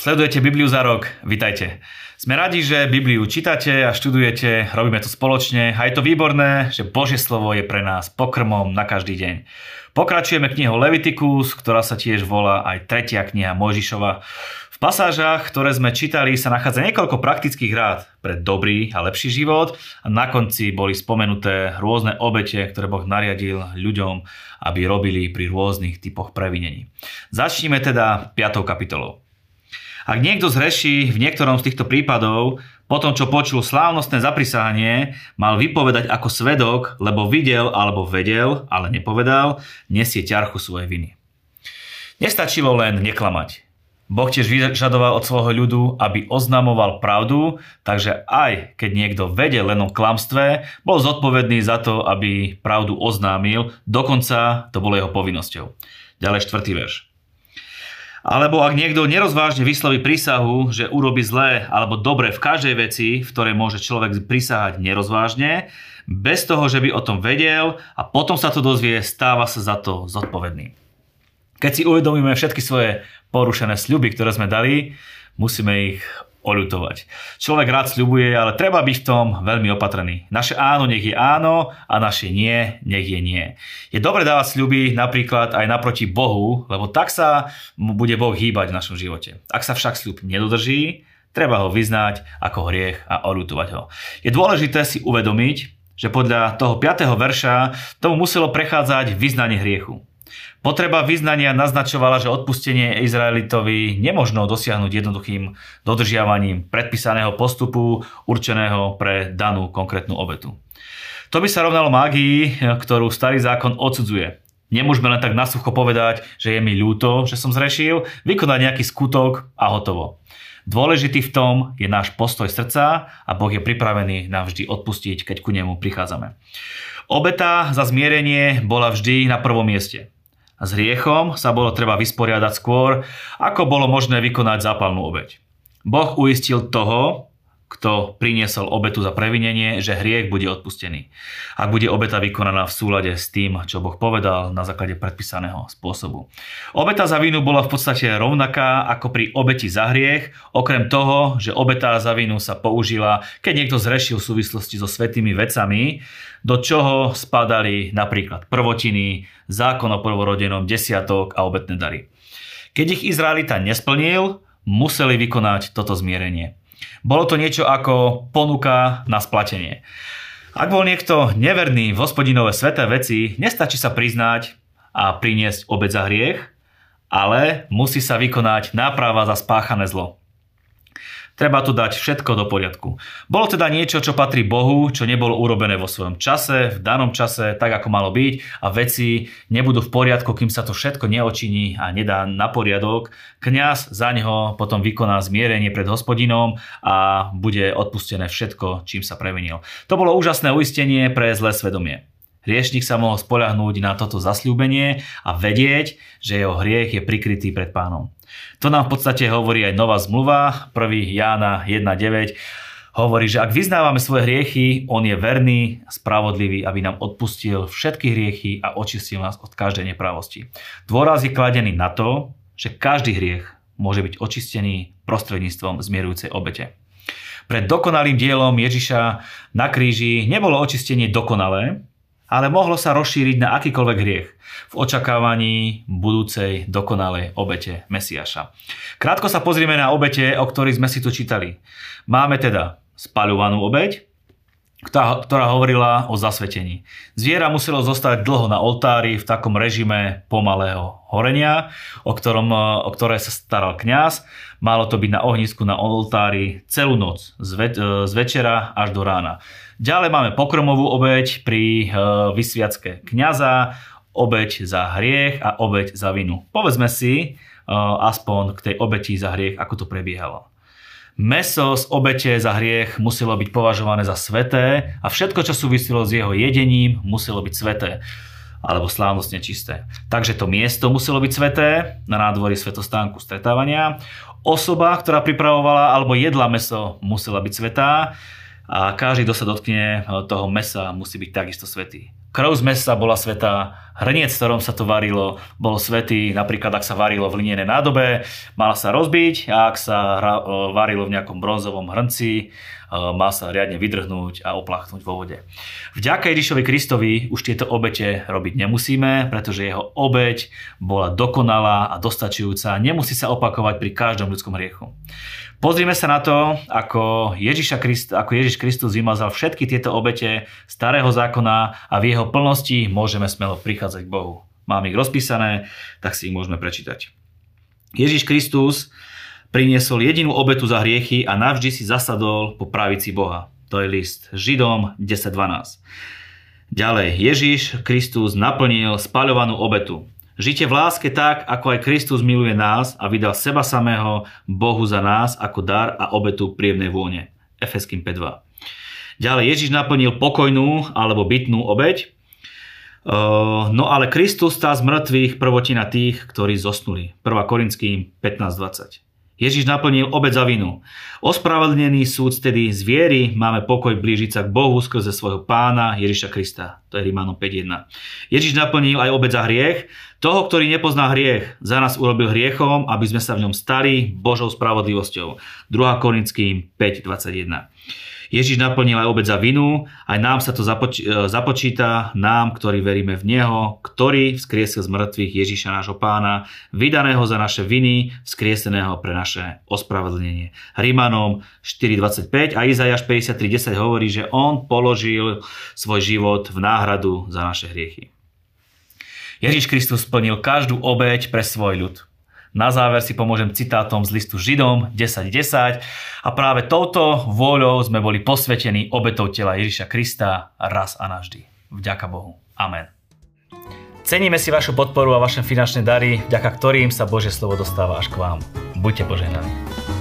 Sledujete Bibliu za rok, vitajte. Sme radi, že Bibliu čítate a študujete, robíme to spoločne a je to výborné, že Božie slovo je pre nás pokrmom na každý deň. Pokračujeme knihou Leviticus, ktorá sa tiež volá aj tretia kniha Mojžišova. V pasážach, ktoré sme čítali, sa nachádza niekoľko praktických rád pre dobrý a lepší život a na konci boli spomenuté rôzne obete, ktoré Boh nariadil ľuďom, aby robili pri rôznych typoch previnení. Začníme teda 5. kapitolou. Ak niekto zreší v niektorom z týchto prípadov, po tom, čo počul slávnostné zaprisahanie, mal vypovedať ako svedok, lebo videl alebo vedel, ale nepovedal, nesie ťarchu svojej viny. Nestačilo len neklamať. Boh tiež vyžadoval od svojho ľudu, aby oznamoval pravdu, takže aj keď niekto vedel len o klamstve, bol zodpovedný za to, aby pravdu oznámil, dokonca to bolo jeho povinnosťou. Ďalej štvrtý verš. Alebo ak niekto nerozvážne vysloví prísahu, že urobi zlé alebo dobre v každej veci, v ktorej môže človek prisahať nerozvážne, bez toho, že by o tom vedel a potom sa to dozvie, stáva sa za to zodpovedný. Keď si uvedomíme všetky svoje porušené sľuby, ktoré sme dali, musíme ich oľutovať. Človek rád sľubuje, ale treba byť v tom veľmi opatrný. Naše áno nech je áno a naše nie nech je nie. Je dobre dávať sľuby napríklad aj naproti Bohu, lebo tak sa bude Boh hýbať v našom živote. Ak sa však sľub nedodrží, treba ho vyznať ako hriech a oľutovať ho. Je dôležité si uvedomiť, že podľa toho 5. verša tomu muselo prechádzať vyznanie hriechu. Potreba vyznania naznačovala, že odpustenie Izraelitovi nemožno dosiahnuť jednoduchým dodržiavaním predpísaného postupu určeného pre danú konkrétnu obetu. To by sa rovnalo mágii, ktorú starý zákon odsudzuje. Nemôžeme len tak nasucho povedať, že je mi ľúto, že som zrešil, vykonať nejaký skutok a hotovo. Dôležitý v tom je náš postoj srdca a Boh je pripravený nám vždy odpustiť, keď ku nemu prichádzame. Obeta za zmierenie bola vždy na prvom mieste. S hriechom sa bolo treba vysporiadať skôr, ako bolo možné vykonať zápalnú obeď. Boh uistil toho, kto priniesol obetu za previnenie, že hriech bude odpustený. Ak bude obeta vykonaná v súlade s tým, čo Boh povedal na základe predpísaného spôsobu. Obeta za vinu bola v podstate rovnaká ako pri obeti za hriech, okrem toho, že obeta za vinu sa použila, keď niekto zrešil v súvislosti so svetými vecami, do čoho spadali napríklad prvotiny, zákon o prvorodenom, desiatok a obetné dary. Keď ich Izraelita nesplnil, museli vykonať toto zmierenie. Bolo to niečo ako ponuka na splatenie. Ak bol niekto neverný v hospodinové sveté veci, nestačí sa priznať a priniesť obec za hriech, ale musí sa vykonať náprava za spáchané zlo. Treba tu dať všetko do poriadku. Bolo teda niečo, čo patrí Bohu, čo nebolo urobené vo svojom čase, v danom čase, tak ako malo byť a veci nebudú v poriadku, kým sa to všetko neočiní a nedá na poriadok. Kňaz za neho potom vykoná zmierenie pred hospodinom a bude odpustené všetko, čím sa previnil. To bolo úžasné uistenie pre zlé svedomie. Hriešnik sa mohol spoľahnúť na toto zasľúbenie a vedieť, že jeho hriech je prikrytý pred pánom. To nám v podstate hovorí aj nová zmluva, 1. Jána 1.9, hovorí, že ak vyznávame svoje hriechy, on je verný a spravodlivý, aby nám odpustil všetky hriechy a očistil nás od každej nepravosti. Dôraz je kladený na to, že každý hriech môže byť očistený prostredníctvom zmierujúcej obete. Pred dokonalým dielom Ježiša na kríži nebolo očistenie dokonalé, ale mohlo sa rozšíriť na akýkoľvek hriech v očakávaní budúcej dokonalej obete Mesiaša. Krátko sa pozrieme na obete, o ktorých sme si tu čítali. Máme teda spaľovanú obeť, ktorá hovorila o zasvetení. Zviera muselo zostať dlho na oltári v takom režime pomalého horenia, o, ktorom, o ktoré sa staral kňaz. Malo to byť na ohnisku na oltári celú noc, z, ve, z večera až do rána. Ďalej máme pokromovú obeď pri e, vysviacke kňaza, obeď za hriech a obeď za vinu. Povedzme si e, aspoň k tej obeti za hriech, ako to prebiehalo. Meso z obete za hriech muselo byť považované za sveté a všetko, čo súvisilo s jeho jedením, muselo byť sveté alebo slávnostne čisté. Takže to miesto muselo byť sveté na nádvorí svetostánku stretávania. Osoba, ktorá pripravovala alebo jedla meso, musela byť svetá a každý, kto sa dotkne toho mesa, musí byť takisto svetý. Krv z mesa bola svetá, hrniec, v ktorom sa to varilo, bol svetý, napríklad ak sa varilo v linienej nádobe, mala sa rozbiť a ak sa varilo v nejakom bronzovom hrnci, má sa riadne vydrhnúť a oplachnúť vo vode. Vďaka Ježišovi Kristovi už tieto obete robiť nemusíme, pretože jeho obeť bola dokonalá a dostačujúca, nemusí sa opakovať pri každom ľudskom hriechu. Pozrime sa na to, ako, Ježiša Christ, ako Ježiš Kristus vymazal všetky tieto obete starého zákona a v jeho plnosti môžeme smelo prichádzať k Bohu. Mám ich rozpísané, tak si ich môžeme prečítať. Ježiš Kristus priniesol jedinú obetu za hriechy a navždy si zasadol po pravici Boha. To je list Židom 10.12. Ďalej, Ježiš Kristus naplnil spaľovanú obetu. Žite v láske tak, ako aj Kristus miluje nás a vydal seba samého Bohu za nás ako dar a obetu príjemnej vône. Efeským 5.2. Ďalej Ježiš naplnil pokojnú alebo bytnú obeď. No ale Kristus tá z mŕtvych prvotina tých, ktorí zosnuli. 1. Korinským 15.20. Ježiš naplnil obec za vinu. Ospravedlnený súd tedy z viery máme pokoj blížiť sa k Bohu skrze svojho pána Ježiša Krista. To je Rímanom 5.1. Ježiš naplnil aj obec za hriech. Toho, ktorý nepozná hriech, za nás urobil hriechom, aby sme sa v ňom stali Božou spravodlivosťou. 2. Korinským 5.21. Ježiš naplnil aj obec za vinu, aj nám sa to započ- e, započíta, nám, ktorí veríme v Neho, ktorý vzkriesil z mŕtvych Ježiša nášho pána, vydaného za naše viny, vzkrieseného pre naše ospravedlnenie. Rímanom 4.25 a Izajaš 53.10 hovorí, že on položil svoj život v náhradu za naše hriechy. Ježiš Kristus splnil každú obeď pre svoj ľud. Na záver si pomôžem citátom z listu Židom 10.10 a práve touto vôľou sme boli posvetení obetou tela Ježiša Krista raz a navždy. Vďaka Bohu. Amen. Ceníme si vašu podporu a vaše finančné dary, vďaka ktorým sa Božie slovo dostáva až k vám. Buďte požehnaní.